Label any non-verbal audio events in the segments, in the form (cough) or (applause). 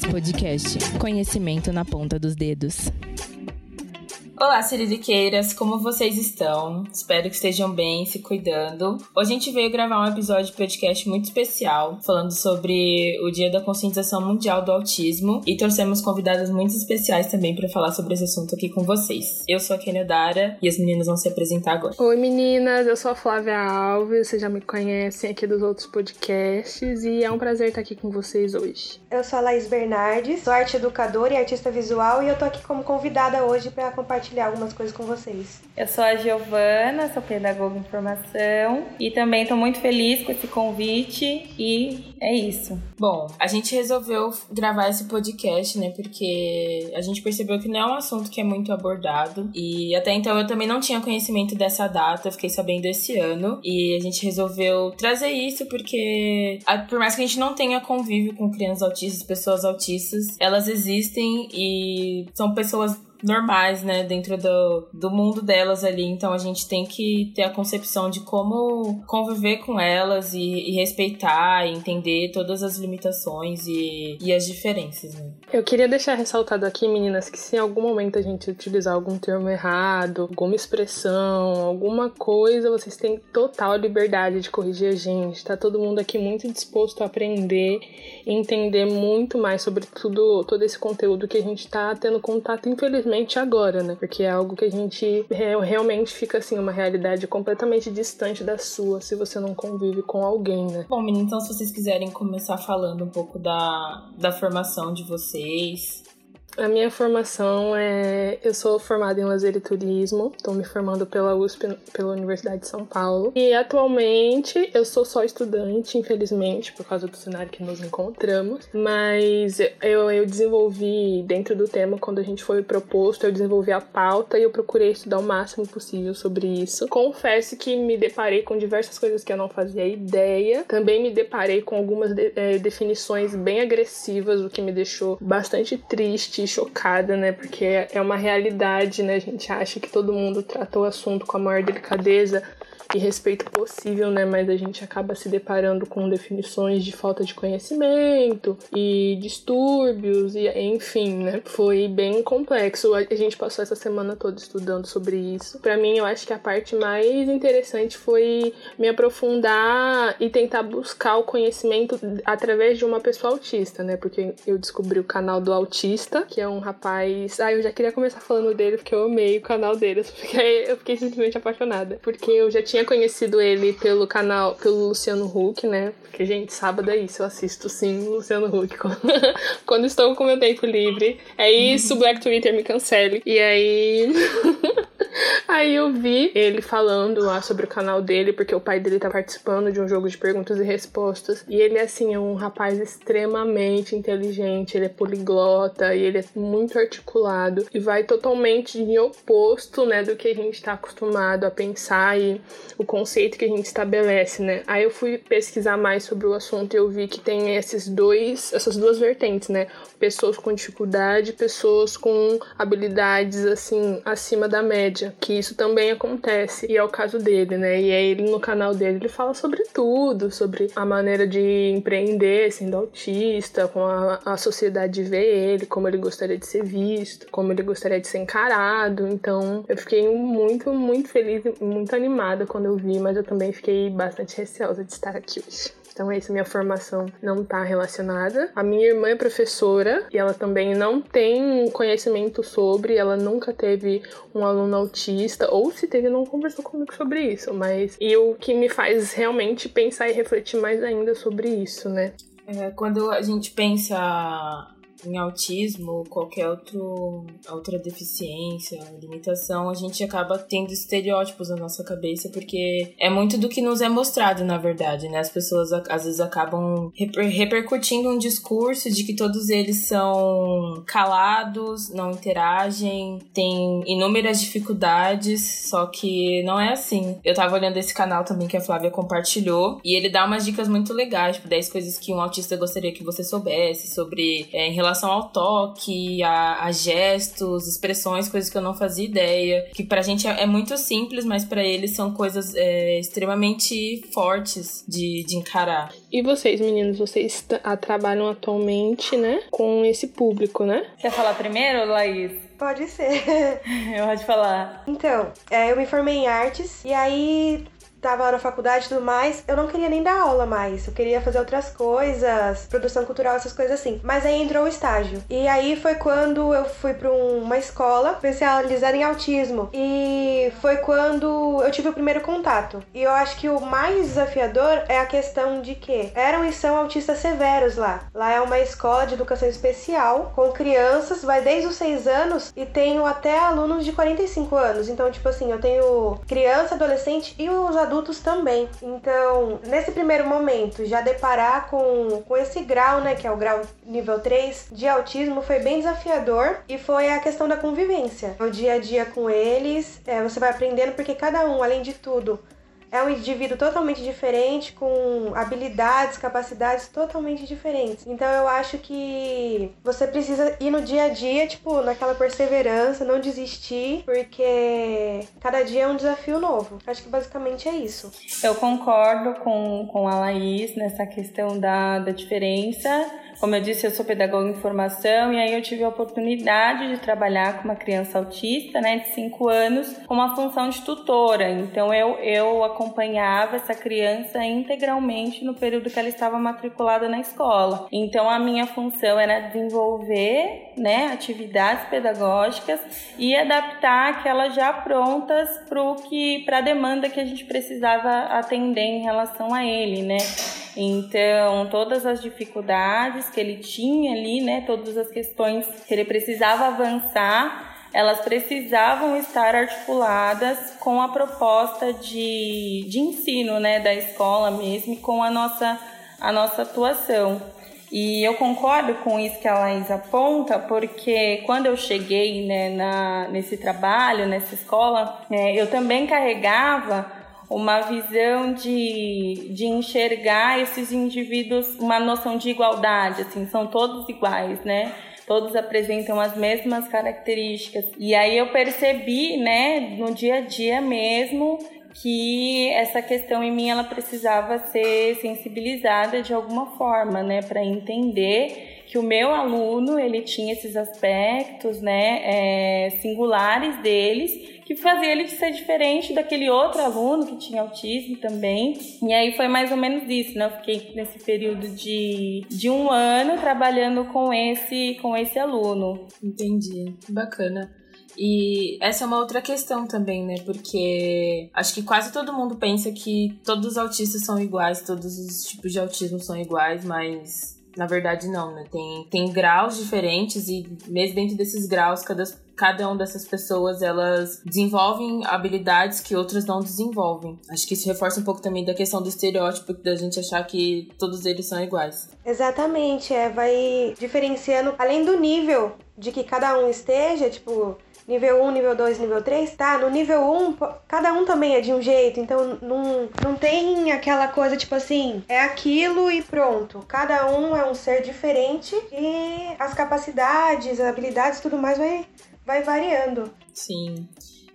Podcast. Conhecimento na ponta dos dedos. Olá, Siririqueiras, como vocês estão? Espero que estejam bem, se cuidando. Hoje a gente veio gravar um episódio de podcast muito especial, falando sobre o Dia da Conscientização Mundial do Autismo e trouxemos convidadas muito especiais também para falar sobre esse assunto aqui com vocês. Eu sou a Kenia Dara e as meninas vão se apresentar agora. Oi, meninas, eu sou a Flávia Alves, vocês já me conhecem aqui dos outros podcasts e é um prazer estar aqui com vocês hoje. Eu sou a Laís Bernardes, sou arte educadora e artista visual e eu tô aqui como convidada hoje para compartilhar compartilhar algumas coisas com vocês. Eu sou a Giovana, sou pedagoga em formação e também estou muito feliz com esse convite e é isso. Bom, a gente resolveu gravar esse podcast, né, porque a gente percebeu que não é um assunto que é muito abordado e até então eu também não tinha conhecimento dessa data, fiquei sabendo esse ano e a gente resolveu trazer isso porque por mais que a gente não tenha convívio com crianças autistas, pessoas autistas, elas existem e são pessoas normais, né, dentro do, do mundo delas ali. Então a gente tem que ter a concepção de como conviver com elas e, e respeitar, e entender todas as limitações e, e as diferenças, né? Eu queria deixar ressaltado aqui, meninas, que se em algum momento a gente utilizar algum termo errado, alguma expressão, alguma coisa, vocês têm total liberdade de corrigir a gente. Tá todo mundo aqui muito disposto a aprender e entender muito mais sobre tudo, todo esse conteúdo que a gente tá tendo contato, infelizmente agora, né? Porque é algo que a gente realmente fica assim, uma realidade completamente distante da sua se você não convive com alguém, né? Bom, menino, então se vocês quiserem começar falando um pouco da, da formação de vocês, a minha formação é. Eu sou formada em lazer e turismo, estou me formando pela USP, pela Universidade de São Paulo. E atualmente eu sou só estudante, infelizmente, por causa do cenário que nos encontramos. Mas eu, eu desenvolvi, dentro do tema, quando a gente foi proposto, eu desenvolvi a pauta e eu procurei estudar o máximo possível sobre isso. Confesso que me deparei com diversas coisas que eu não fazia ideia. Também me deparei com algumas de, é, definições bem agressivas, o que me deixou bastante triste chocada, né? Porque é uma realidade, né? A gente acha que todo mundo tratou o assunto com a maior delicadeza e respeito possível, né? Mas a gente acaba se deparando com definições de falta de conhecimento e distúrbios e enfim, né? Foi bem complexo. A gente passou essa semana toda estudando sobre isso. Para mim, eu acho que a parte mais interessante foi me aprofundar e tentar buscar o conhecimento através de uma pessoa autista, né? Porque eu descobri o canal do autista, que é um rapaz. Ah, eu já queria começar falando dele porque eu amei o canal dele. (laughs) Eu fiquei, eu fiquei simplesmente apaixonada. Porque eu já tinha conhecido ele pelo canal, pelo Luciano Huck, né? Porque, gente, sábado é isso, eu assisto sim Luciano Huck (laughs) quando estou com meu tempo livre. É isso, Black Twitter me cancele. E aí. (laughs) Aí eu vi ele falando lá sobre o canal dele, porque o pai dele tá participando de um jogo de perguntas e respostas. E ele, assim, é um rapaz extremamente inteligente, ele é poliglota e ele é muito articulado e vai totalmente em oposto, né, do que a gente tá acostumado a pensar e o conceito que a gente estabelece, né. Aí eu fui pesquisar mais sobre o assunto e eu vi que tem esses dois, essas duas vertentes, né, pessoas com dificuldade, pessoas com habilidades, assim, acima da média que isso também acontece, e é o caso dele, né? E aí ele no canal dele ele fala sobre tudo, sobre a maneira de empreender sendo autista, com a, a sociedade ver ele, como ele gostaria de ser visto, como ele gostaria de ser encarado. Então eu fiquei muito, muito feliz muito animada quando eu vi, mas eu também fiquei bastante receosa de estar aqui hoje. Então, essa minha formação não está relacionada. A minha irmã é professora e ela também não tem conhecimento sobre, ela nunca teve um aluno autista, ou se teve, não conversou comigo sobre isso. Mas e o que me faz realmente pensar e refletir mais ainda sobre isso, né? É, quando a gente pensa em autismo, qualquer outro, outra deficiência, limitação, a gente acaba tendo estereótipos na nossa cabeça, porque é muito do que nos é mostrado, na verdade, né? As pessoas às vezes acabam reper repercutindo um discurso de que todos eles são calados, não interagem, têm inúmeras dificuldades, só que não é assim. Eu tava olhando esse canal também que a Flávia compartilhou, e ele dá umas dicas muito legais, tipo 10 coisas que um autista gostaria que você soubesse sobre é, em relação relação ao toque, a, a, gestos, expressões, coisas que eu não fazia ideia. Que pra gente é, é muito simples, mas para eles são coisas é, extremamente fortes de, de encarar. E vocês, meninos, vocês trabalham atualmente, né, com esse público, né? Quer falar primeiro, Laís? Pode ser. (laughs) Eu pode falar. Então, é, eu me formei em artes e aí tava na faculdade e tudo mais, eu não queria nem dar aula mais. Eu queria fazer outras coisas, produção cultural, essas coisas assim. Mas aí entrou o estágio. E aí foi quando eu fui para uma escola especializada em autismo. E foi quando eu tive o primeiro contato. E eu acho que o mais desafiador é a questão de que eram e são autistas severos lá. Lá é uma escola de educação especial com crianças, vai desde os 6 anos e tenho até alunos de 45 anos. Então, tipo assim, eu tenho criança, adolescente e os adultos adultos também. Então, nesse primeiro momento, já deparar com, com esse grau, né, que é o grau nível 3 de autismo, foi bem desafiador e foi a questão da convivência. O dia a dia com eles, é, você vai aprendendo porque cada um, além de tudo, é um indivíduo totalmente diferente, com habilidades, capacidades totalmente diferentes. Então eu acho que você precisa ir no dia a dia, tipo, naquela perseverança, não desistir, porque cada dia é um desafio novo. Acho que basicamente é isso. Eu concordo com, com a Laís nessa questão da, da diferença. Como eu disse, eu sou pedagoga em formação e aí eu tive a oportunidade de trabalhar com uma criança autista, né, de 5 anos, com uma função de tutora. Então eu, eu acompanhava essa criança integralmente no período que ela estava matriculada na escola. Então a minha função era desenvolver, né, atividades pedagógicas e adaptar aquelas já prontas para o que para a demanda que a gente precisava atender em relação a ele, né? Então, todas as dificuldades que ele tinha ali, né, todas as questões que ele precisava avançar, elas precisavam estar articuladas com a proposta de, de ensino, né, da escola mesmo, e com a nossa, a nossa atuação. E eu concordo com isso que a Laís aponta, porque quando eu cheguei né, na, nesse trabalho, nessa escola, é, eu também carregava uma visão de, de enxergar esses indivíduos, uma noção de igualdade, assim, são todos iguais, né? Todos apresentam as mesmas características. E aí eu percebi, né, no dia a dia mesmo, que essa questão em mim ela precisava ser sensibilizada de alguma forma, né, para entender que o meu aluno ele tinha esses aspectos, né, é, singulares deles que fazia ele ser diferente daquele outro aluno que tinha autismo também. E aí foi mais ou menos isso, né? Eu fiquei nesse período de, de um ano trabalhando com esse, com esse aluno. Entendi. Bacana. E essa é uma outra questão também, né? Porque acho que quase todo mundo pensa que todos os autistas são iguais, todos os tipos de autismo são iguais, mas na verdade não, né? Tem, tem graus diferentes e mesmo dentro desses graus, cada cada uma dessas pessoas elas desenvolvem habilidades que outras não desenvolvem. Acho que isso reforça um pouco também da questão do estereótipo da gente achar que todos eles são iguais. Exatamente, é, vai diferenciando além do nível de que cada um esteja, tipo, nível 1, nível 2, nível 3, tá? No nível 1, cada um também é de um jeito, então não, não tem aquela coisa tipo assim, é aquilo e pronto. Cada um é um ser diferente e as capacidades, as habilidades, tudo mais vai vai variando. Sim.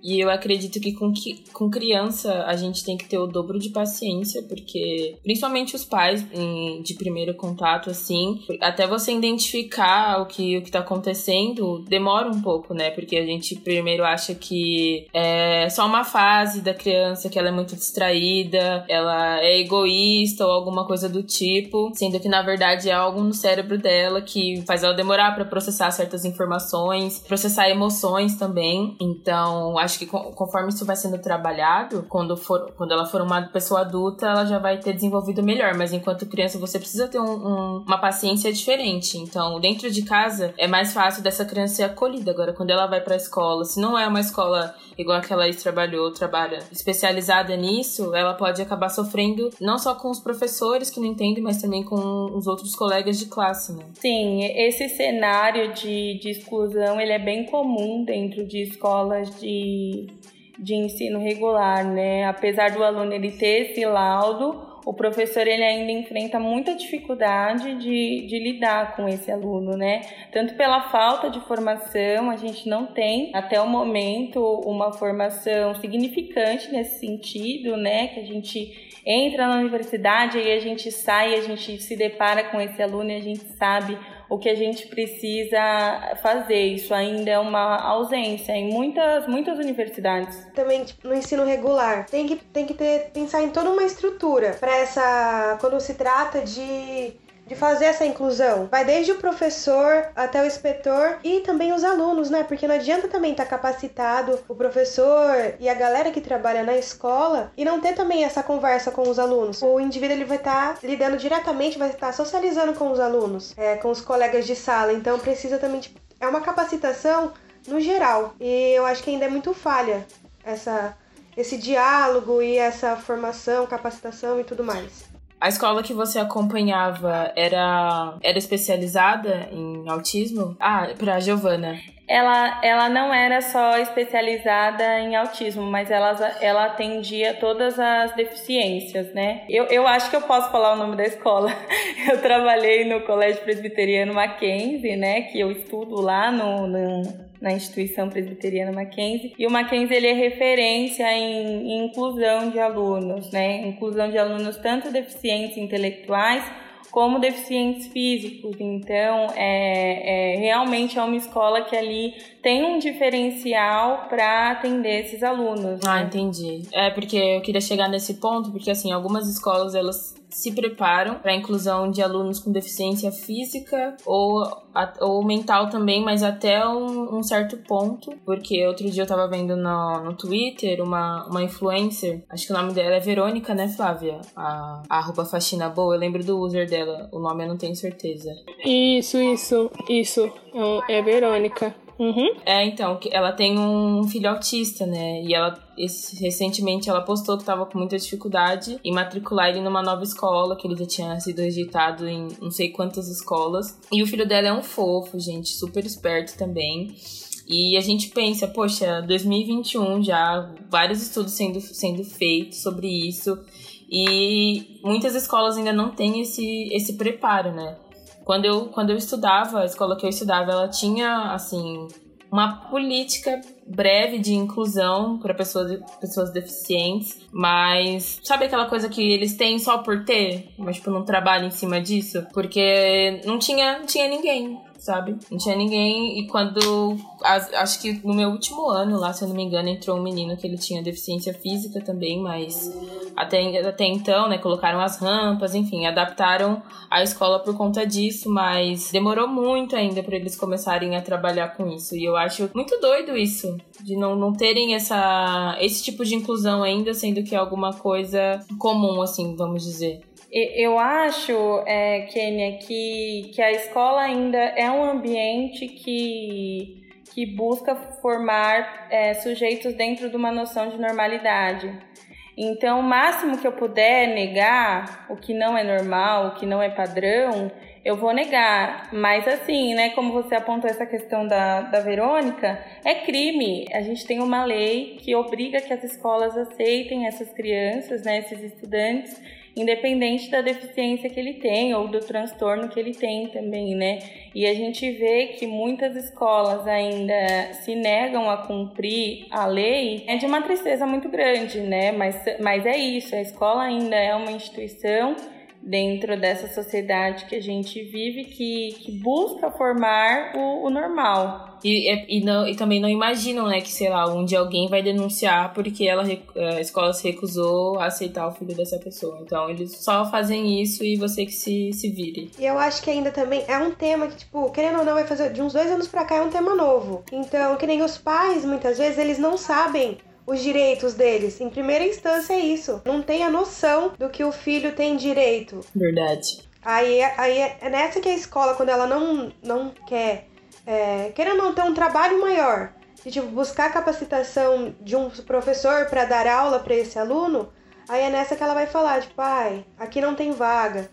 E eu acredito que com, que com criança a gente tem que ter o dobro de paciência, porque principalmente os pais em, de primeiro contato, assim, até você identificar o que, o que tá acontecendo, demora um pouco, né? Porque a gente primeiro acha que é só uma fase da criança, que ela é muito distraída, ela é egoísta ou alguma coisa do tipo, sendo que na verdade é algo no cérebro dela que faz ela demorar para processar certas informações, processar emoções também. Então, acho que conforme isso vai sendo trabalhado, quando, for, quando ela for uma pessoa adulta, ela já vai ter desenvolvido melhor. Mas enquanto criança, você precisa ter um, um, uma paciência diferente. Então, dentro de casa, é mais fácil dessa criança ser acolhida. Agora, quando ela vai pra escola, se não é uma escola igual a que ela trabalhou, trabalha especializada nisso, ela pode acabar sofrendo não só com os professores que não entendem, mas também com os outros colegas de classe, né? Sim, esse cenário de, de exclusão, ele é bem comum dentro de escolas de, de ensino regular, né? Apesar do aluno ele ter esse laudo, o professor ele ainda enfrenta muita dificuldade de, de lidar com esse aluno, né? Tanto pela falta de formação, a gente não tem até o momento uma formação significante nesse sentido, né? Que a gente entra na universidade e a gente sai, a gente se depara com esse aluno e a gente sabe o que a gente precisa fazer. Isso ainda é uma ausência em muitas, muitas universidades. Também tipo, no ensino regular, tem que, tem que ter, pensar em toda uma estrutura para essa. quando se trata de de fazer essa inclusão. Vai desde o professor até o inspetor e também os alunos, né? Porque não adianta também estar tá capacitado o professor e a galera que trabalha na escola e não ter também essa conversa com os alunos. O indivíduo ele vai estar tá lidando diretamente, vai estar tá socializando com os alunos, é, com os colegas de sala. Então precisa também tipo, é uma capacitação no geral. E eu acho que ainda é muito falha essa esse diálogo e essa formação, capacitação e tudo mais. A escola que você acompanhava era, era especializada em autismo? Ah, pra Giovana. Ela, ela não era só especializada em autismo, mas ela, ela atendia todas as deficiências, né? Eu, eu acho que eu posso falar o nome da escola. (laughs) Eu trabalhei no Colégio Presbiteriano Mackenzie, né? Que eu estudo lá no, no na instituição presbiteriana Mackenzie. E o Mackenzie ele é referência em, em inclusão de alunos, né? Inclusão de alunos tanto deficientes intelectuais como deficientes físicos. Então, é, é, realmente é uma escola que ali tem um diferencial para atender esses alunos. Ah, entendi. É porque eu queria chegar nesse ponto, porque assim, algumas escolas elas se preparam para a inclusão de alunos com deficiência física ou, ou mental também, mas até um, um certo ponto, porque outro dia eu tava vendo no, no Twitter uma, uma influencer, acho que o nome dela é Verônica, né, Flávia? A, a arroba faxina boa, eu lembro do user dela, o nome eu não tenho certeza. Isso, isso, isso, é Verônica. Uhum. É, então, ela tem um filho autista, né? E ela recentemente ela postou que estava com muita dificuldade em matricular ele numa nova escola, que ele já tinha sido rejeitado em não sei quantas escolas. E o filho dela é um fofo, gente, super esperto também. E a gente pensa, poxa, 2021 já, vários estudos sendo, sendo feitos sobre isso. E muitas escolas ainda não têm esse, esse preparo, né? Quando eu, quando eu estudava, a escola que eu estudava, ela tinha, assim, uma política breve de inclusão para pessoas, pessoas deficientes, mas sabe aquela coisa que eles têm só por ter, mas tipo não trabalham em cima disso, porque não tinha, não tinha ninguém sabe? Não tinha ninguém. E quando. Acho que no meu último ano lá, se eu não me engano, entrou um menino que ele tinha deficiência física também, mas até, até então, né, colocaram as rampas, enfim, adaptaram a escola por conta disso, mas demorou muito ainda para eles começarem a trabalhar com isso. E eu acho muito doido isso, de não, não terem essa, esse tipo de inclusão ainda, sendo que é alguma coisa comum, assim, vamos dizer. Eu acho, é, Kênia, que, que a escola ainda é um ambiente que, que busca formar é, sujeitos dentro de uma noção de normalidade. Então, o máximo que eu puder negar o que não é normal, o que não é padrão, eu vou negar. Mas assim, né, como você apontou essa questão da, da Verônica, é crime. A gente tem uma lei que obriga que as escolas aceitem essas crianças, né, esses estudantes, independente da deficiência que ele tem ou do transtorno que ele tem também, né? E a gente vê que muitas escolas ainda se negam a cumprir a lei, é de uma tristeza muito grande, né? Mas, mas é isso, a escola ainda é uma instituição dentro dessa sociedade que a gente vive que, que busca formar o, o normal. E, é, e, não, e também não imaginam, né, que, sei lá, um dia alguém vai denunciar porque ela, a escola se recusou a aceitar o filho dessa pessoa. Então, eles só fazem isso e você que se, se vire. E eu acho que ainda também é um tema que, tipo, querendo ou não, vai fazer de uns dois anos pra cá é um tema novo. Então, que nem os pais, muitas vezes, eles não sabem os direitos deles. Em primeira instância é isso. Não tem a noção do que o filho tem direito. Verdade. Aí, aí é nessa que a escola, quando ela não, não quer, é, quer não ter um trabalho maior, de tipo, buscar capacitação de um professor para dar aula para esse aluno, aí é nessa que ela vai falar, tipo, pai, aqui não tem vaga.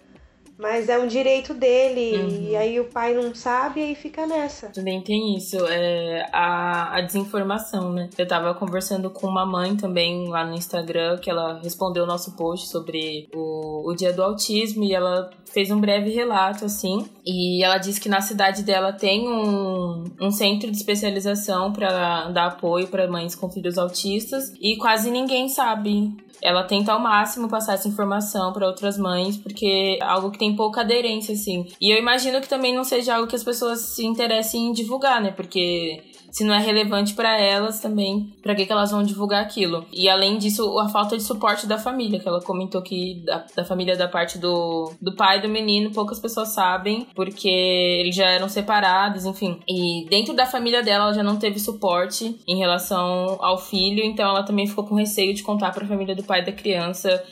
Mas é um direito dele. Uhum. E aí o pai não sabe e aí fica nessa. Também tem isso, é a, a desinformação, né? Eu tava conversando com uma mãe também lá no Instagram, que ela respondeu o nosso post sobre o, o dia do autismo e ela fez um breve relato, assim. E ela disse que na cidade dela tem um, um centro de especialização para dar apoio para mães com filhos autistas e quase ninguém sabe ela tenta ao máximo passar essa informação para outras mães, porque é algo que tem pouca aderência, assim. E eu imagino que também não seja algo que as pessoas se interessem em divulgar, né? Porque se não é relevante para elas também, para que, que elas vão divulgar aquilo? E além disso, a falta de suporte da família, que ela comentou que da, da família da parte do, do pai do menino, poucas pessoas sabem, porque eles já eram separados, enfim. E dentro da família dela, ela já não teve suporte em relação ao filho, então ela também ficou com receio de contar para a família do pai da criança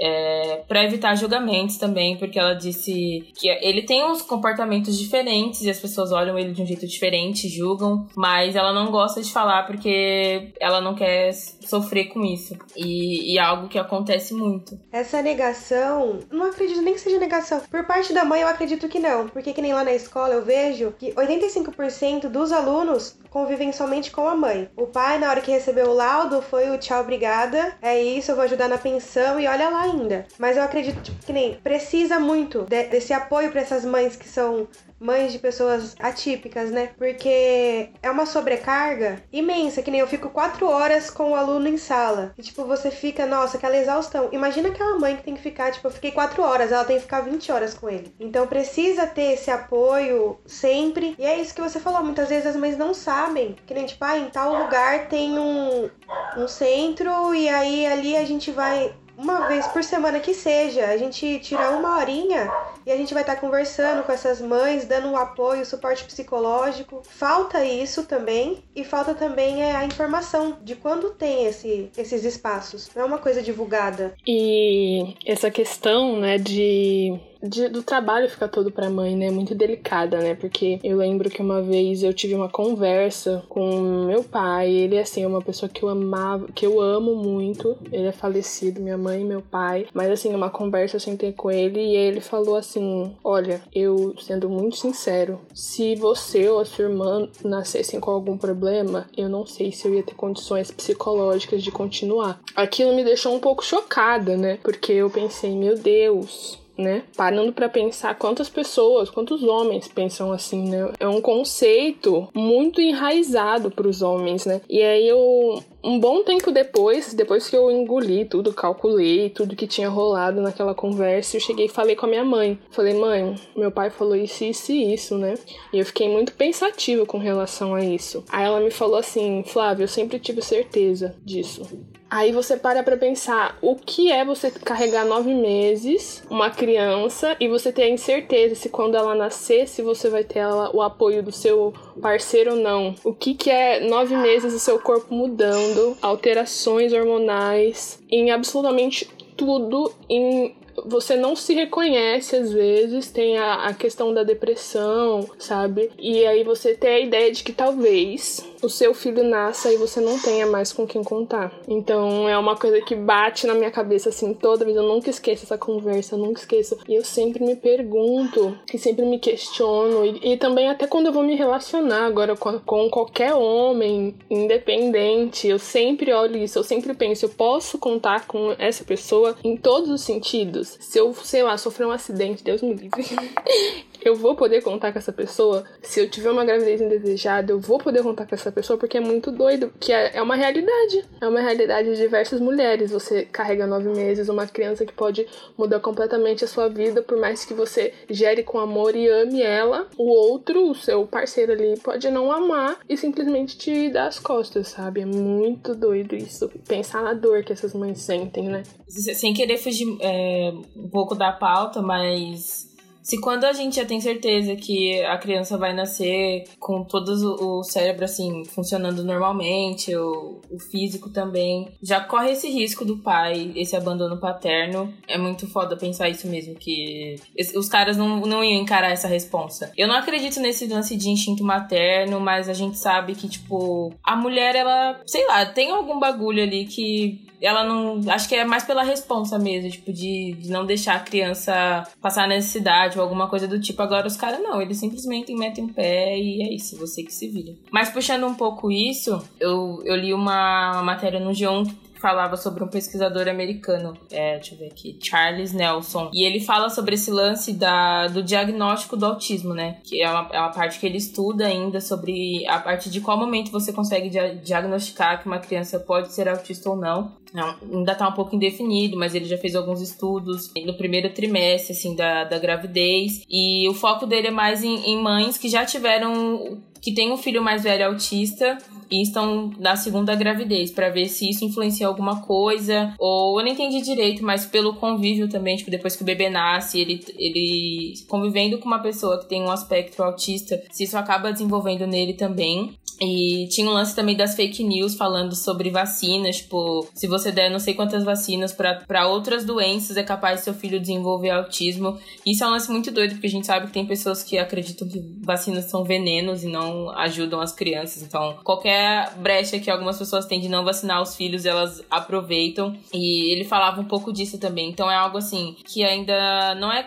é, para evitar julgamentos também, porque ela disse que ele tem uns comportamentos diferentes e as pessoas olham ele de um jeito diferente, julgam, mas ela não gosta de falar porque ela não quer sofrer com isso. E, e é algo que acontece muito. Essa negação, não acredito nem que seja negação. Por parte da mãe, eu acredito que não, porque que nem lá na escola eu vejo que 85% dos alunos convivem somente com a mãe. O pai, na hora que recebeu o laudo, foi o tchau, obrigada. É isso, eu vou ajudar na pensão e olha lá ainda. Mas eu acredito tipo, que nem precisa muito de, desse apoio para essas mães que são mães de pessoas atípicas, né? Porque é uma sobrecarga imensa, que nem eu fico quatro horas com o aluno em sala. E, tipo, você fica, nossa, aquela exaustão. Imagina aquela mãe que tem que ficar, tipo, eu fiquei quatro horas, ela tem que ficar 20 horas com ele. Então precisa ter esse apoio sempre. E é isso que você falou, muitas vezes as mães não sabem. Que nem, tipo, ah, em tal lugar tem um, um centro e aí ali a gente vai uma vez por semana que seja, a gente tira uma horinha e a gente vai estar tá conversando com essas mães, dando um apoio, suporte psicológico. Falta isso também e falta também é a informação de quando tem esse, esses espaços. Não é uma coisa divulgada. E essa questão, né, de de, do trabalho ficar todo pra mãe, né? Muito delicada, né? Porque eu lembro que uma vez eu tive uma conversa com meu pai. Ele, assim, é uma pessoa que eu amava, que eu amo muito. Ele é falecido, minha mãe e meu pai. Mas, assim, uma conversa eu sentei com ele e ele falou assim: Olha, eu, sendo muito sincero, se você ou a sua irmã nascessem com algum problema, eu não sei se eu ia ter condições psicológicas de continuar. Aquilo me deixou um pouco chocada, né? Porque eu pensei, meu Deus, né? Parando para pensar quantas pessoas, quantos homens pensam assim, né? É um conceito muito enraizado para os homens, né? E aí eu um bom tempo depois, depois que eu engoli tudo, calculei tudo que tinha rolado naquela conversa, eu cheguei e falei com a minha mãe. Falei, mãe, meu pai falou isso, isso e isso, né? E eu fiquei muito pensativa com relação a isso. Aí ela me falou assim, Flávia, eu sempre tive certeza disso. Aí você para pra pensar o que é você carregar nove meses uma criança e você ter a incerteza se quando ela nascer, se você vai ter ela, o apoio do seu parceiro ou não. O que, que é nove meses do seu corpo mudando, alterações hormonais em absolutamente tudo em você não se reconhece às vezes, tem a, a questão da depressão, sabe? E aí você tem a ideia de que talvez o seu filho nasça e você não tenha mais com quem contar. Então é uma coisa que bate na minha cabeça assim toda vez. Eu nunca esqueço essa conversa, eu nunca esqueço. E eu sempre me pergunto e sempre me questiono. E, e também até quando eu vou me relacionar agora com, com qualquer homem, independente, eu sempre olho isso, eu sempre penso, eu posso contar com essa pessoa em todos os sentidos. Se eu, sei lá, sofrer um acidente, Deus me livre. (laughs) eu vou poder contar com essa pessoa. Se eu tiver uma gravidez indesejada, eu vou poder contar com essa pessoa porque é muito doido. Que é, é uma realidade. É uma realidade de diversas mulheres. Você carrega nove meses, uma criança que pode mudar completamente a sua vida, por mais que você gere com amor e ame ela. O outro, o seu parceiro ali, pode não amar e simplesmente te dar as costas, sabe? É muito doido isso. Pensar na dor que essas mães sentem, né? Sem querer fugir é, um pouco da pauta, mas Se quando a gente já tem certeza que a criança vai nascer com todo o cérebro assim funcionando normalmente, o, o físico também, já corre esse risco do pai, esse abandono paterno. É muito foda pensar isso mesmo, que os caras não, não iam encarar essa responsa. Eu não acredito nesse lance de instinto materno, mas a gente sabe que, tipo, a mulher, ela, sei lá, tem algum bagulho ali que ela não. Acho que é mais pela responsa mesmo, tipo, de, de não deixar a criança passar necessidade ou alguma coisa do tipo. Agora os caras não, eles simplesmente metem o pé e é isso, você que se vira. Mas puxando um pouco isso, eu, eu li uma, uma matéria no G1 falava sobre um pesquisador americano, é, deixa eu ver aqui, Charles Nelson. E ele fala sobre esse lance da, do diagnóstico do autismo, né? Que é uma, é uma parte que ele estuda ainda sobre a partir de qual momento você consegue dia, diagnosticar que uma criança pode ser autista ou não. não. Ainda tá um pouco indefinido, mas ele já fez alguns estudos no primeiro trimestre, assim, da, da gravidez. E o foco dele é mais em, em mães que já tiveram que tem um filho mais velho autista e estão na segunda gravidez para ver se isso influencia alguma coisa ou eu não entendi direito, mas pelo convívio também, tipo, depois que o bebê nasce, ele ele convivendo com uma pessoa que tem um aspecto autista, se isso acaba desenvolvendo nele também. E tinha um lance também das fake news falando sobre vacinas, tipo, se você der não sei quantas vacinas para outras doenças, é capaz seu filho desenvolver autismo. Isso é um lance muito doido, porque a gente sabe que tem pessoas que acreditam que vacinas são venenos e não ajudam as crianças. Então, qualquer brecha que algumas pessoas têm de não vacinar os filhos, elas aproveitam. E ele falava um pouco disso também. Então, é algo assim que ainda não é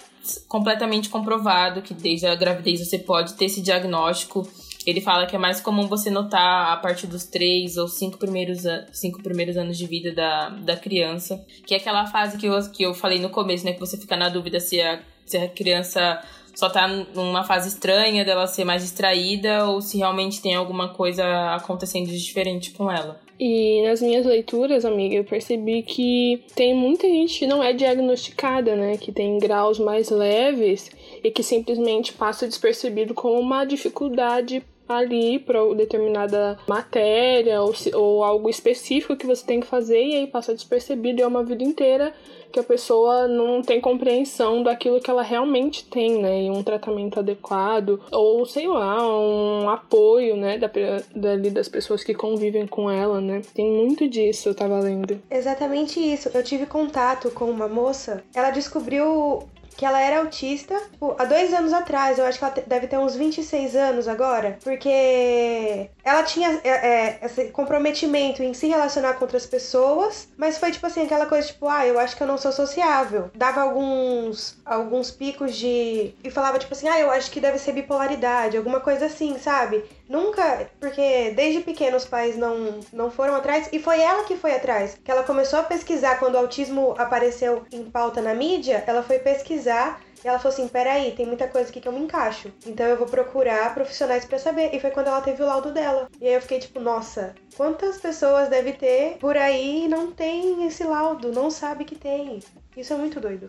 completamente comprovado que desde a gravidez você pode ter esse diagnóstico ele fala que é mais comum você notar a partir dos três ou cinco primeiros, cinco primeiros anos de vida da, da criança, que é aquela fase que eu, que eu falei no começo, né? Que você fica na dúvida se a, se a criança só tá numa fase estranha dela ser mais distraída ou se realmente tem alguma coisa acontecendo de diferente com ela. E nas minhas leituras, amiga, eu percebi que tem muita gente que não é diagnosticada, né? Que tem graus mais leves e que simplesmente passa despercebido como uma dificuldade ali para determinada matéria ou, ou algo específico que você tem que fazer e aí passa despercebido e é uma vida inteira que a pessoa não tem compreensão daquilo que ela realmente tem, né? E um tratamento adequado, ou sei lá, um apoio, né? Da, dali das pessoas que convivem com ela, né? Tem muito disso, eu tava lendo. Exatamente isso. Eu tive contato com uma moça, ela descobriu que ela era autista tipo, há dois anos atrás. Eu acho que ela deve ter uns 26 anos agora. Porque ela tinha é, é, esse comprometimento em se relacionar com outras pessoas, mas foi tipo assim, aquela coisa tipo, ah, eu acho que eu não sou sociável. Dava alguns, alguns picos de. E falava tipo assim, ah, eu acho que deve ser bipolaridade, alguma coisa assim, sabe? Nunca, porque desde pequeno os pais não, não foram atrás e foi ela que foi atrás. Que ela começou a pesquisar quando o autismo apareceu em pauta na mídia, ela foi pesquisar e ela falou assim: peraí, tem muita coisa aqui que eu me encaixo. Então eu vou procurar profissionais para saber. E foi quando ela teve o laudo dela. E aí eu fiquei tipo, nossa, quantas pessoas deve ter por aí e não tem esse laudo, não sabe que tem. Isso é muito doido.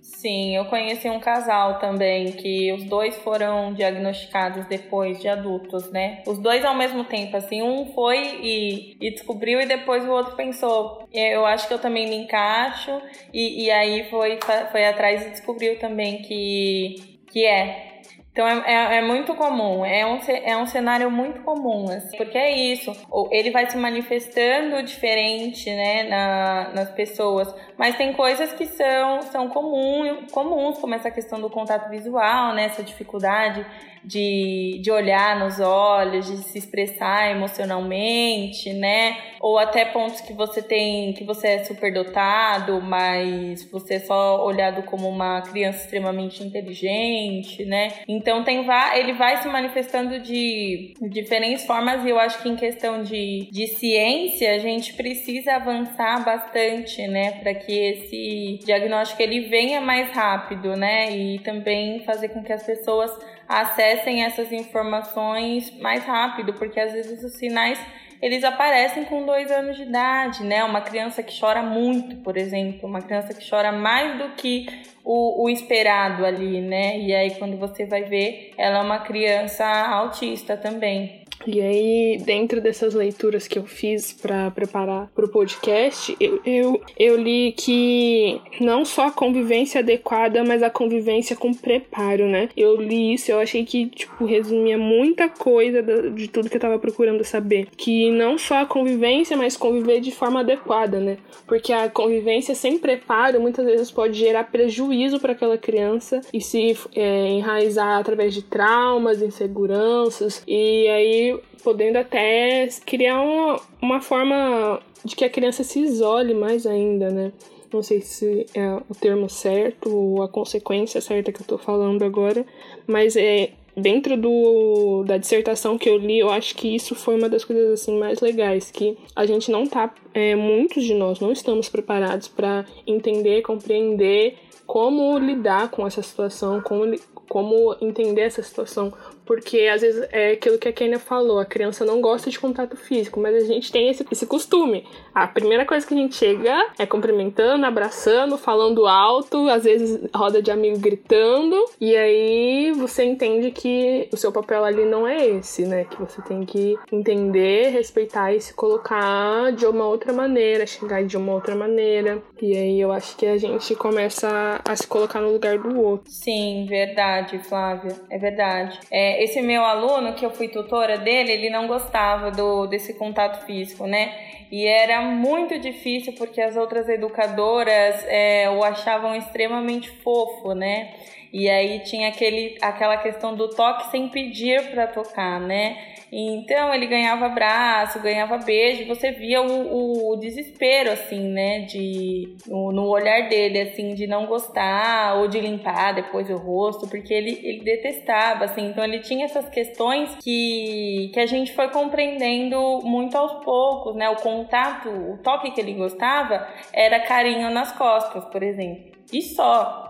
Sim, eu conheci um casal também que os dois foram diagnosticados depois de adultos, né? Os dois ao mesmo tempo, assim, um foi e, e descobriu e depois o outro pensou, eu acho que eu também me encaixo e, e aí foi, foi atrás e descobriu também que, que é. Então é, é, é, muito comum, é um, é um cenário muito comum, assim, porque é isso, ele vai se manifestando diferente, né, na, nas pessoas, mas tem coisas que são, são comum, comuns, como essa questão do contato visual, né, essa dificuldade de, de olhar nos olhos, de se expressar emocionalmente, né? Ou até pontos que você tem, que você é superdotado, mas você é só olhado como uma criança extremamente inteligente, né? Então tem ele vai se manifestando de diferentes formas e eu acho que em questão de, de ciência a gente precisa avançar bastante, né? Para que esse diagnóstico ele venha mais rápido, né? E também fazer com que as pessoas acessem essas informações mais rápido, porque às vezes os sinais eles aparecem com dois anos de idade, né? Uma criança que chora muito, por exemplo, uma criança que chora mais do que o, o, esperado ali, né? E aí quando você vai ver, ela é uma criança autista também. E aí, dentro dessas leituras que eu fiz para preparar para o podcast, eu, eu, eu li que não só a convivência adequada, mas a convivência com preparo, né? Eu li isso, eu achei que, tipo, resumia muita coisa de tudo que eu tava procurando saber. Que não só a convivência, mas conviver de forma adequada, né? Porque a convivência sem preparo muitas vezes pode gerar prejuízo para aquela criança e se é, enraizar através de traumas, inseguranças, e aí podendo até criar uma, uma forma de que a criança se isole mais ainda, né? Não sei se é o termo certo ou a consequência certa que eu tô falando agora, mas é dentro do, da dissertação que eu li, eu acho que isso foi uma das coisas assim mais legais, que a gente não tá, é, muitos de nós não estamos preparados para entender, compreender como lidar com essa situação, como, como entender essa situação, porque às vezes é aquilo que a Kenia falou, a criança não gosta de contato físico, mas a gente tem esse, esse costume. A primeira coisa que a gente chega é cumprimentando, abraçando, falando alto, às vezes roda de amigo gritando, e aí você entende que o seu papel ali não é esse, né? Que você tem que entender, respeitar e se colocar de uma outra maneira, chegar de uma outra maneira. E aí eu acho que a gente começa a se colocar no lugar do outro. Sim, verdade, Flávia. É verdade. É, esse meu aluno, que eu fui tutora dele, ele não gostava do, desse contato físico, né? E era muito difícil porque as outras educadoras é, o achavam extremamente fofo, né? E aí tinha aquele, aquela questão do toque sem pedir para tocar, né? Então ele ganhava abraço, ganhava beijo, você via o, o desespero, assim, né? De, no, no, olhar dele, assim, de não gostar ou de limpar depois o rosto, porque ele, ele detestava, assim. Então ele tinha essas questões que, que a gente foi compreendendo muito aos poucos, né? O contato, o toque que ele gostava era carinho nas costas, por exemplo. E só.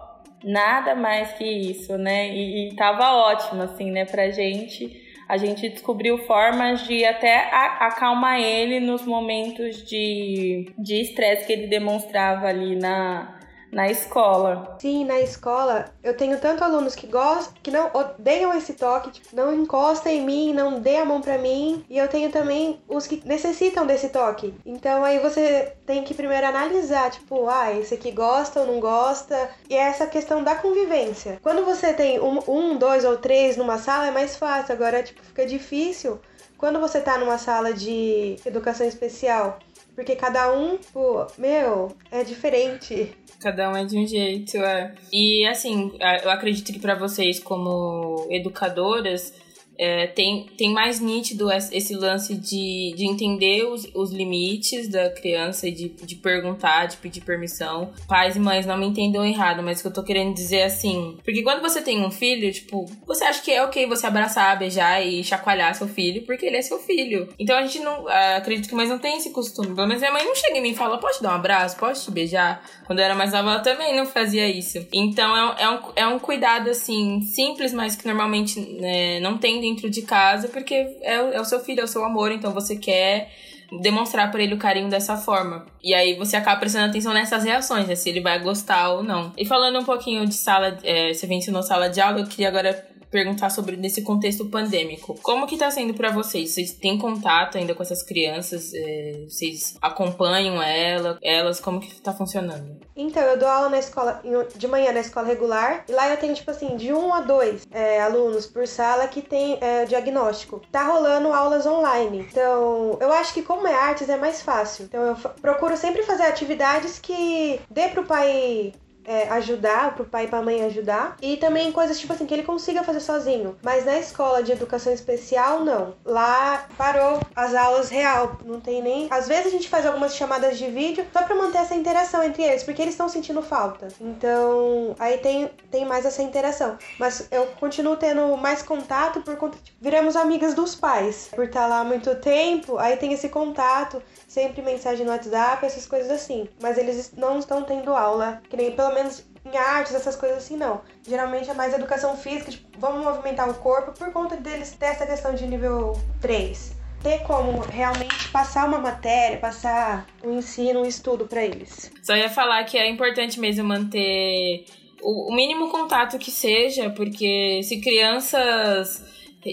Nada mais que isso, né? E, e tava ótimo, assim, né, pra gente a gente descobriu formas de até acalmar ele nos momentos de estresse que ele demonstrava ali na, na escola. Sim, na escola eu tenho tanto alunos que gostam, que não odeiam esse toque, tipo, não encosta em mim, não dê a mão para mim, e eu tenho também os que necessitam desse toque. Então aí você tem que primeiro analisar, tipo, ah, esse aqui gosta ou não gosta, e é essa questão da convivência. Quando você tem um, um dois ou três numa sala é mais fácil, agora tipo fica difícil quando você tá numa sala de educação especial porque cada um, pô, meu, é diferente. Cada um é de um jeito, é. E assim, eu acredito que para vocês como educadoras, é, tem, tem mais nítido esse lance de, de entender os, os limites da criança e de, de perguntar, de pedir permissão. Pais e mães não me entendam errado, mas o que eu tô querendo dizer é assim. Porque quando você tem um filho, tipo, você acha que é ok você abraçar, beijar e chacoalhar seu filho, porque ele é seu filho. Então a gente não. Ah, acredito que mães não tem esse costume. Pelo menos minha mãe não chega em mim e fala: pode dar um abraço, pode te beijar. Quando eu era mais nova, ela também não fazia isso. Então é, é, um, é um cuidado, assim, simples, mas que normalmente né, não tem dentro de casa, porque é, é o seu filho, é o seu amor, então você quer demonstrar para ele o carinho dessa forma. E aí você acaba prestando atenção nessas reações, né? Se ele vai gostar ou não. E falando um pouquinho de sala, é, você mencionou sala de aula, eu queria agora perguntar sobre nesse contexto pandêmico. Como que tá sendo para vocês? Vocês têm contato ainda com essas crianças? É, vocês acompanham ela, elas? Como que tá funcionando? Então, eu dou aula na escola, de manhã na escola regular, e lá eu tenho, tipo assim, de um a dois é, alunos por sala que tem é, diagnóstico. Tá rolando aulas online. Então, eu acho que como é artes é mais fácil. Então, eu procuro sempre fazer atividades que dê pro pai é, ajudar, pro pai e pra mãe ajudar. E também coisas tipo assim que ele consiga fazer sozinho. Mas na escola de educação especial, não. Lá parou as aulas real. Não tem nem. Às vezes a gente faz algumas chamadas de vídeo só pra manter essa interação entre eles, porque eles estão sentindo falta. Então, aí tem, tem mais essa interação. Mas eu continuo tendo mais contato por conta. Tipo, viramos amigas dos pais. Por estar lá há muito tempo, aí tem esse contato, sempre mensagem no WhatsApp, essas coisas assim. Mas eles não estão tendo aula, que nem pelo menos em artes, essas coisas assim, não. Geralmente é mais educação física, tipo, vamos movimentar o corpo por conta deles ter essa questão de nível 3. Ter como realmente passar uma matéria, passar um ensino, um estudo para eles. Só ia falar que é importante mesmo manter o mínimo contato que seja, porque se crianças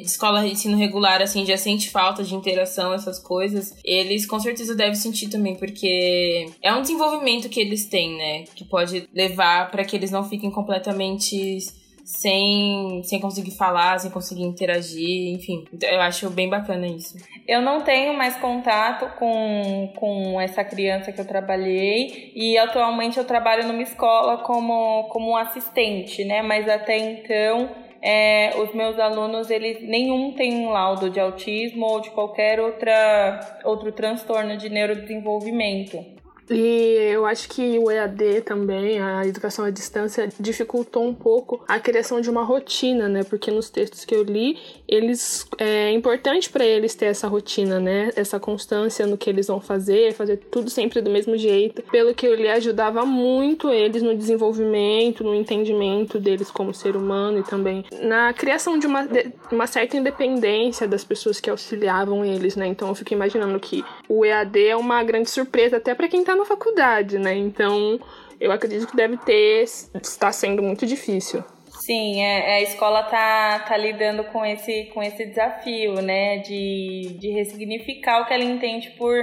escola de ensino regular, assim, já sente falta de interação, essas coisas, eles com certeza devem sentir também, porque é um desenvolvimento que eles têm, né? Que pode levar para que eles não fiquem completamente sem, sem conseguir falar, sem conseguir interagir, enfim. Então, eu acho bem bacana isso. Eu não tenho mais contato com, com essa criança que eu trabalhei e atualmente eu trabalho numa escola como, como assistente, né? Mas até então é, os meus alunos, eles nenhum tem um laudo de autismo ou de qualquer outra, outro transtorno de neurodesenvolvimento. E eu acho que o EAD também, a educação à distância, dificultou um pouco a criação de uma rotina, né? Porque nos textos que eu li, eles é importante para eles ter essa rotina, né? Essa constância no que eles vão fazer, fazer tudo sempre do mesmo jeito. Pelo que eu li, ajudava muito eles no desenvolvimento, no entendimento deles como ser humano e também na criação de uma, de uma certa independência das pessoas que auxiliavam eles, né? Então eu fico imaginando que o EAD é uma grande surpresa até para quem tá na faculdade, né? Então, eu acredito que deve ter, está sendo muito difícil. Sim, é, a escola tá, tá lidando com esse, com esse desafio, né? De, de ressignificar o que ela entende por,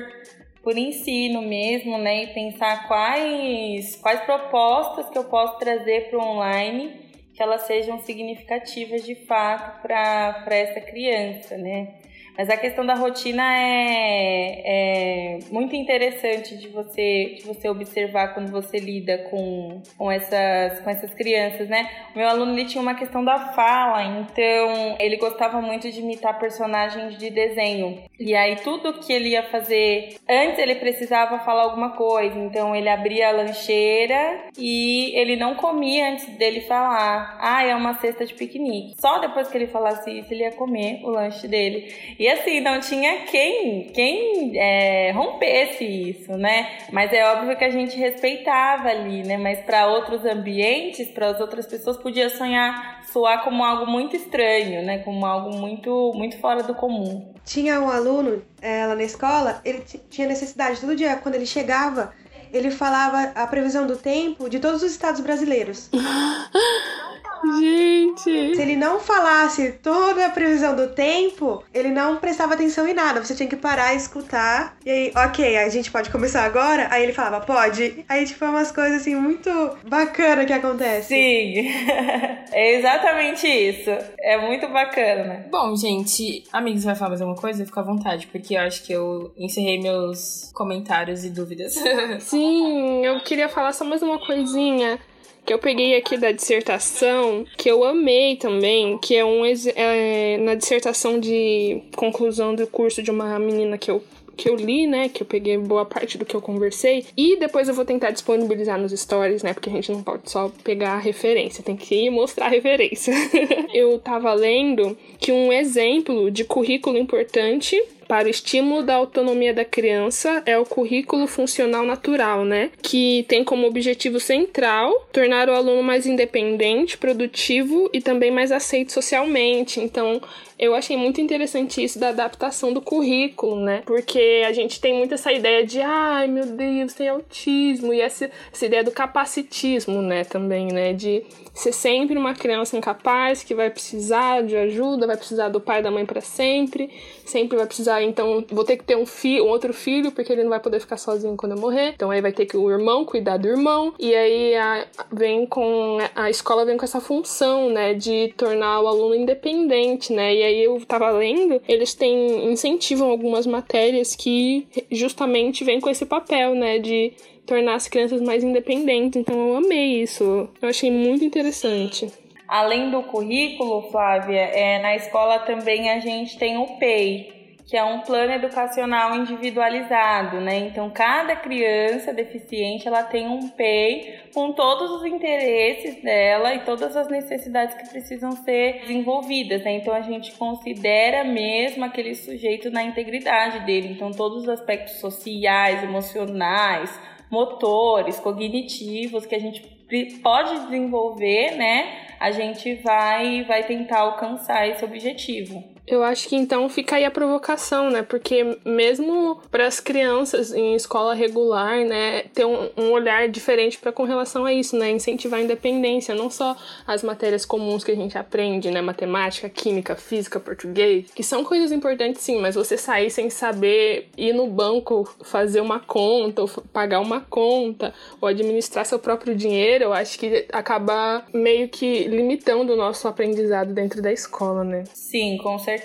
por ensino mesmo, né? E pensar quais, quais propostas que eu posso trazer para o online que elas sejam significativas de fato para essa criança, né? Mas a questão da rotina é, é muito interessante de você, de você observar quando você lida com, com, essas, com essas crianças, né? O meu aluno ele tinha uma questão da fala, então ele gostava muito de imitar personagens de desenho. E aí tudo que ele ia fazer, antes ele precisava falar alguma coisa, então ele abria a lancheira e ele não comia antes dele falar. Ah, é uma cesta de piquenique. Só depois que ele falasse isso, ele ia comer o lanche dele. E assim, não tinha quem, quem é, rompesse isso, né? Mas é óbvio que a gente respeitava ali, né? Mas para outros ambientes, para as outras pessoas, podia sonhar, soar como algo muito estranho, né? Como algo muito, muito fora do comum. Tinha um aluno é, lá na escola, ele tinha necessidade, todo dia, quando ele chegava, ele falava a previsão do tempo de todos os estados brasileiros. (laughs) Gente! Se ele não falasse toda a previsão do tempo, ele não prestava atenção em nada. Você tinha que parar e escutar. E aí, ok, a gente pode começar agora? Aí ele falava, pode. Aí, tipo, é umas coisas assim muito bacana que acontece. Sim. (laughs) é exatamente isso. É muito bacana. Bom, gente, amigos, vai falar mais alguma coisa? Fica à vontade, porque eu acho que eu encerrei meus comentários e dúvidas. (laughs) Sim, eu queria falar só mais uma coisinha que eu peguei aqui da dissertação, que eu amei também, que é um é, na dissertação de conclusão do curso de uma menina que eu que eu li, né? Que eu peguei boa parte do que eu conversei. E depois eu vou tentar disponibilizar nos stories, né? Porque a gente não pode só pegar a referência, tem que mostrar a referência. (laughs) eu tava lendo que um exemplo de currículo importante para o estímulo da autonomia da criança é o currículo funcional natural, né? Que tem como objetivo central tornar o aluno mais independente, produtivo e também mais aceito socialmente. Então, eu achei muito interessante isso da adaptação do currículo, né? Porque a gente tem muito essa ideia de, ai meu Deus, tem autismo, e essa, essa ideia do capacitismo, né? Também, né? De ser sempre uma criança incapaz que vai precisar de ajuda, vai precisar do pai e da mãe para sempre, sempre vai precisar, então vou ter que ter um filho, um outro filho, porque ele não vai poder ficar sozinho quando eu morrer. Então aí vai ter que o irmão cuidar do irmão, e aí a, vem com a escola vem com essa função, né, de tornar o aluno independente, né? E aí eu tava lendo, eles têm incentivam algumas matérias que justamente vêm com esse papel, né, de tornar as crianças mais independentes. Então eu amei isso. Eu achei muito interessante. Além do currículo, Flávia, é, na escola também a gente tem o PEI, que é um plano educacional individualizado, né? Então cada criança deficiente ela tem um PEI com todos os interesses dela e todas as necessidades que precisam ser desenvolvidas, né? Então a gente considera mesmo aquele sujeito na integridade dele, então todos os aspectos sociais, emocionais, motores, cognitivos que a gente pode desenvolver, né? A gente vai vai tentar alcançar esse objetivo. Eu acho que então fica aí a provocação, né? Porque mesmo para as crianças em escola regular, né, ter um, um olhar diferente para com relação a isso, né? Incentivar a independência, não só as matérias comuns que a gente aprende, né? Matemática, química, física, português, que são coisas importantes sim, mas você sair sem saber ir no banco fazer uma conta, ou pagar uma conta, ou administrar seu próprio dinheiro, eu acho que acaba meio que limitando o nosso aprendizado dentro da escola, né? Sim, com certeza.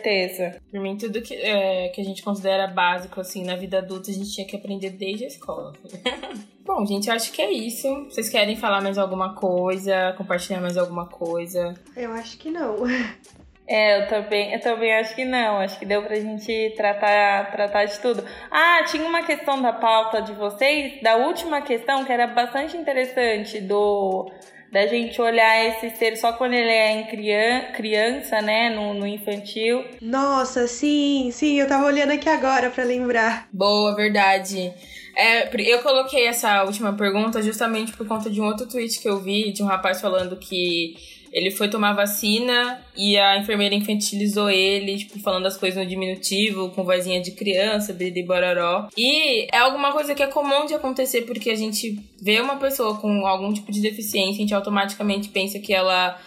Por mim, tudo que, é, que a gente considera básico, assim, na vida adulta, a gente tinha que aprender desde a escola. (laughs) Bom, gente, eu acho que é isso. Vocês querem falar mais alguma coisa? Compartilhar mais alguma coisa? Eu acho que não. É, eu também, eu também acho que não. Acho que deu pra gente tratar, tratar de tudo. Ah, tinha uma questão da pauta de vocês, da última questão, que era bastante interessante, do da gente olhar esse ser só quando ele é em criança, criança né, no, no infantil. Nossa, sim, sim, eu tava olhando aqui agora para lembrar. Boa, verdade. É, eu coloquei essa última pergunta justamente por conta de um outro tweet que eu vi de um rapaz falando que ele foi tomar vacina e a enfermeira infantilizou ele, tipo, falando as coisas no diminutivo, com vozinha de criança, de bororó. E é alguma coisa que é comum de acontecer porque a gente vê uma pessoa com algum tipo de deficiência, a gente automaticamente pensa que ela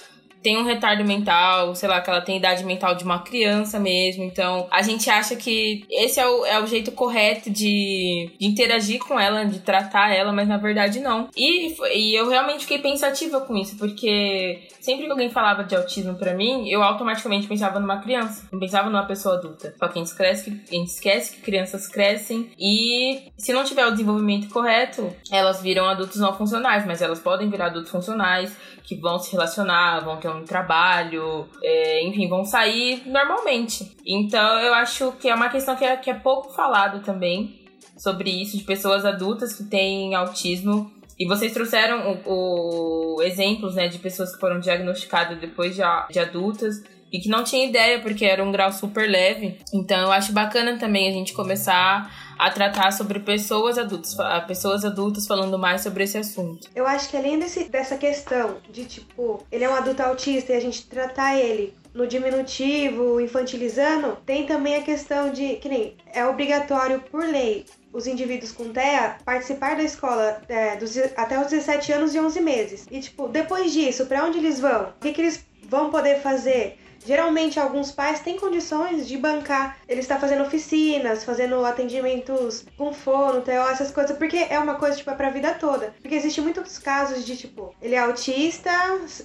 tem um retardo mental, sei lá, que ela tem idade mental de uma criança mesmo. Então, a gente acha que esse é o, é o jeito correto de, de interagir com ela, de tratar ela, mas na verdade não. E, e eu realmente fiquei pensativa com isso, porque sempre que alguém falava de autismo para mim, eu automaticamente pensava numa criança, não pensava numa pessoa adulta. Só que a gente esquece que, a gente esquece que crianças crescem e se não tiver o desenvolvimento correto, elas viram adultos não funcionais, mas elas podem virar adultos funcionais que vão se relacionar, vão ter um trabalho, é, enfim, vão sair normalmente. Então eu acho que é uma questão que é, que é pouco falado também sobre isso, de pessoas adultas que têm autismo. E vocês trouxeram o, o exemplos né, de pessoas que foram diagnosticadas depois de, de adultas e que não tinha ideia porque era um grau super leve. Então eu acho bacana também a gente começar a tratar sobre pessoas adultas, pessoas adultas falando mais sobre esse assunto. Eu acho que além desse, dessa questão de tipo, ele é um adulto autista e a gente tratar ele no diminutivo, infantilizando, tem também a questão de que nem é obrigatório por lei os indivíduos com TEA participar da escola é, dos, até os 17 anos e 11 meses. E, tipo, depois disso, para onde eles vão? O que, que eles vão poder fazer? Geralmente, alguns pais têm condições de bancar. Ele está fazendo oficinas, fazendo atendimentos com fono, TO, essas coisas, porque é uma coisa, tipo, é pra vida toda. Porque existe muitos casos de, tipo, ele é autista,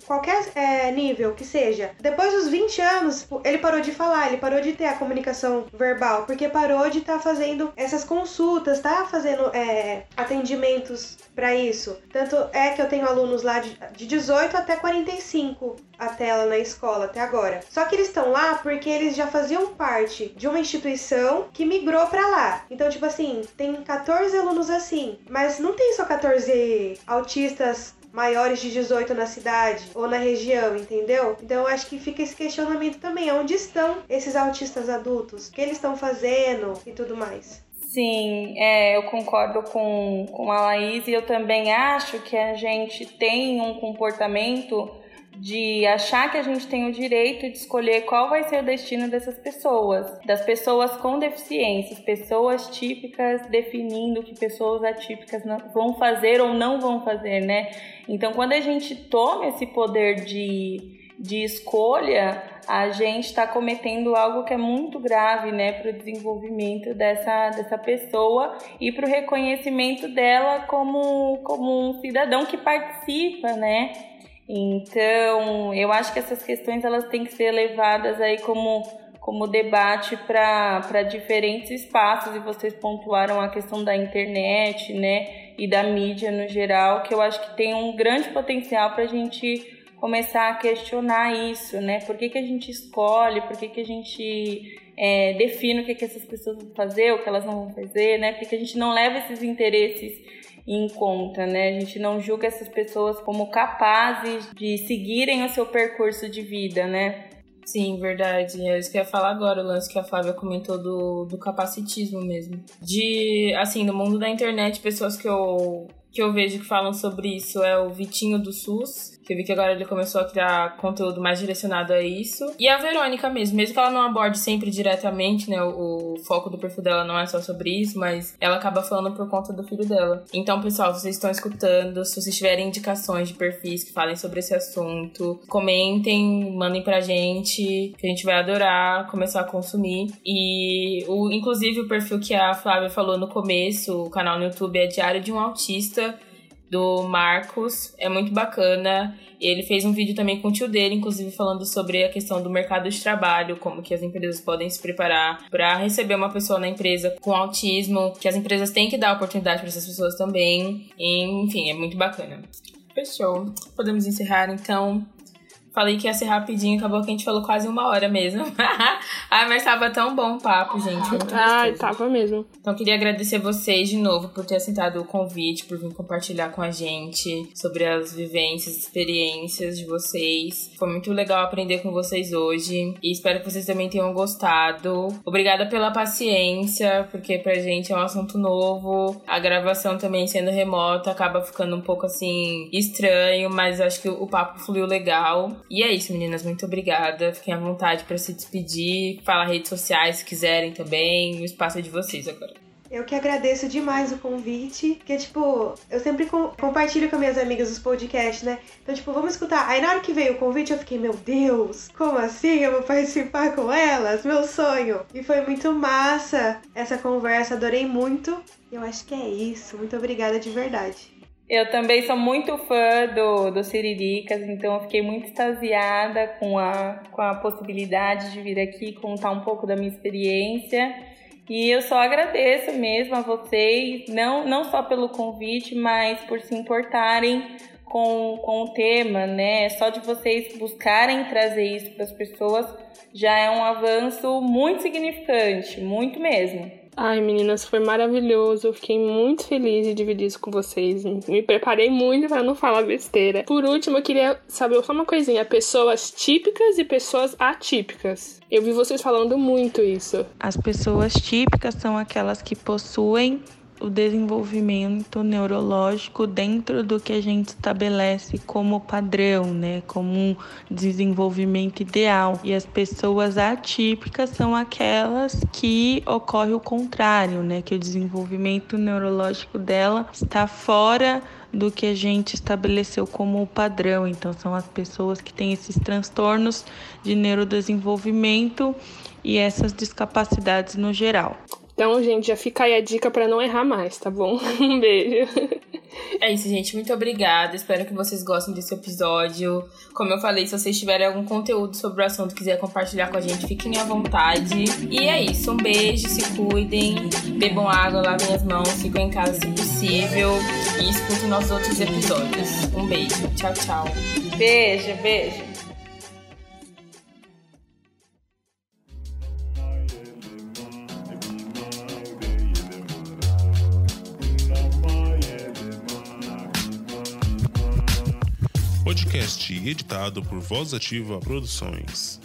qualquer é, nível que seja. Depois dos 20 anos, tipo, ele parou de falar, ele parou de ter a comunicação verbal, porque parou de estar tá fazendo essas consultas, tá fazendo é, atendimentos para isso. Tanto é que eu tenho alunos lá de, de 18 até 45 a tela na escola até agora. Só que eles estão lá porque eles já faziam parte de uma instituição que migrou para lá. Então, tipo assim, tem 14 alunos assim, mas não tem só 14 autistas maiores de 18 na cidade ou na região, entendeu? Então acho que fica esse questionamento também, onde estão esses autistas adultos? O que eles estão fazendo e tudo mais. Sim, é, eu concordo com, com a Laís e eu também acho que a gente tem um comportamento de achar que a gente tem o direito de escolher qual vai ser o destino dessas pessoas, das pessoas com deficiências, pessoas típicas definindo o que pessoas atípicas vão fazer ou não vão fazer, né? Então, quando a gente toma esse poder de, de escolha, a gente está cometendo algo que é muito grave, né, para o desenvolvimento dessa, dessa pessoa e para o reconhecimento dela como, como um cidadão que participa, né? Então, eu acho que essas questões elas têm que ser levadas aí como, como debate para diferentes espaços, e vocês pontuaram a questão da internet, né, e da mídia no geral, que eu acho que tem um grande potencial para a gente começar a questionar isso, né? Por que, que a gente escolhe, por que, que a gente é, define o que, que essas pessoas vão fazer, o que elas não vão fazer, né? Por que, que a gente não leva esses interesses em conta, né? A gente não julga essas pessoas como capazes de seguirem o seu percurso de vida, né? Sim, verdade. É isso que eu ia falar agora, o lance que a Flávia comentou do, do capacitismo mesmo. De, assim, no mundo da internet, pessoas que eu que eu vejo que falam sobre isso é o Vitinho do SUS, que eu vi que agora ele começou a criar conteúdo mais direcionado a isso. E a Verônica mesmo, mesmo que ela não aborde sempre diretamente, né? O, o, foco do perfil dela não é só sobre isso, mas ela acaba falando por conta do filho dela. Então, pessoal, vocês estão escutando, se vocês tiverem indicações de perfis que falem sobre esse assunto, comentem, mandem pra gente, que a gente vai adorar começar a consumir. E o, inclusive o perfil que a Flávia falou no começo, o canal no YouTube é Diário de um Autista do Marcos. É muito bacana. Ele fez um vídeo também com o tio dele, inclusive falando sobre a questão do mercado de trabalho, como que as empresas podem se preparar para receber uma pessoa na empresa com autismo, que as empresas têm que dar oportunidade para essas pessoas também. Enfim, é muito bacana. Fechou. Podemos encerrar então. Falei que ia ser rapidinho, acabou que a gente falou quase uma hora mesmo. (laughs) Ai, mas tava tão bom o papo, gente. Ai, tava mesmo. Então, queria agradecer vocês de novo por ter aceitado o convite, por vir compartilhar com a gente sobre as vivências, experiências de vocês. Foi muito legal aprender com vocês hoje. E espero que vocês também tenham gostado. Obrigada pela paciência, porque pra gente é um assunto novo. A gravação também sendo remota acaba ficando um pouco assim estranho, mas acho que o papo fluiu legal. E é isso, meninas. Muito obrigada. Fiquem à vontade para se despedir. Falar redes sociais se quiserem também. O espaço é de vocês agora. Eu que agradeço demais o convite, porque, tipo, eu sempre com, compartilho com minhas amigas os podcasts, né? Então, tipo, vamos escutar. Aí, na hora que veio o convite, eu fiquei, meu Deus, como assim eu vou participar com elas? Meu sonho! E foi muito massa essa conversa, adorei muito. Eu acho que é isso. Muito obrigada de verdade. Eu também sou muito fã do, do então eu fiquei muito extasiada com a, com a possibilidade de vir aqui contar um pouco da minha experiência. E eu só agradeço mesmo a vocês, não, não só pelo convite, mas por se importarem com, com o tema, né? Só de vocês buscarem trazer isso para as pessoas já é um avanço muito significante, muito mesmo. Ai, meninas, foi maravilhoso. Eu fiquei muito feliz de dividir isso com vocês. Me preparei muito para não falar besteira. Por último, eu queria saber só uma coisinha: pessoas típicas e pessoas atípicas. Eu vi vocês falando muito isso. As pessoas típicas são aquelas que possuem o desenvolvimento neurológico dentro do que a gente estabelece como padrão, né, como um desenvolvimento ideal. E as pessoas atípicas são aquelas que ocorre o contrário, né, que o desenvolvimento neurológico dela está fora do que a gente estabeleceu como padrão. Então, são as pessoas que têm esses transtornos de neurodesenvolvimento e essas discapacidades no geral. Então, gente, já fica aí a dica para não errar mais, tá bom? (laughs) Um beijo. É isso, gente. Muito obrigada. Espero que vocês gostem desse episódio. Como eu falei, se vocês tiverem algum conteúdo sobre o assunto, quiser compartilhar com a gente, fiquem à vontade. E é isso. Um beijo, se cuidem, bebam água, lavem as mãos, fiquem em casa se possível e escutem nossos outros episódios. Um beijo. Tchau, tchau. Beijo, beijo. Podcast editado por Voz Ativa Produções.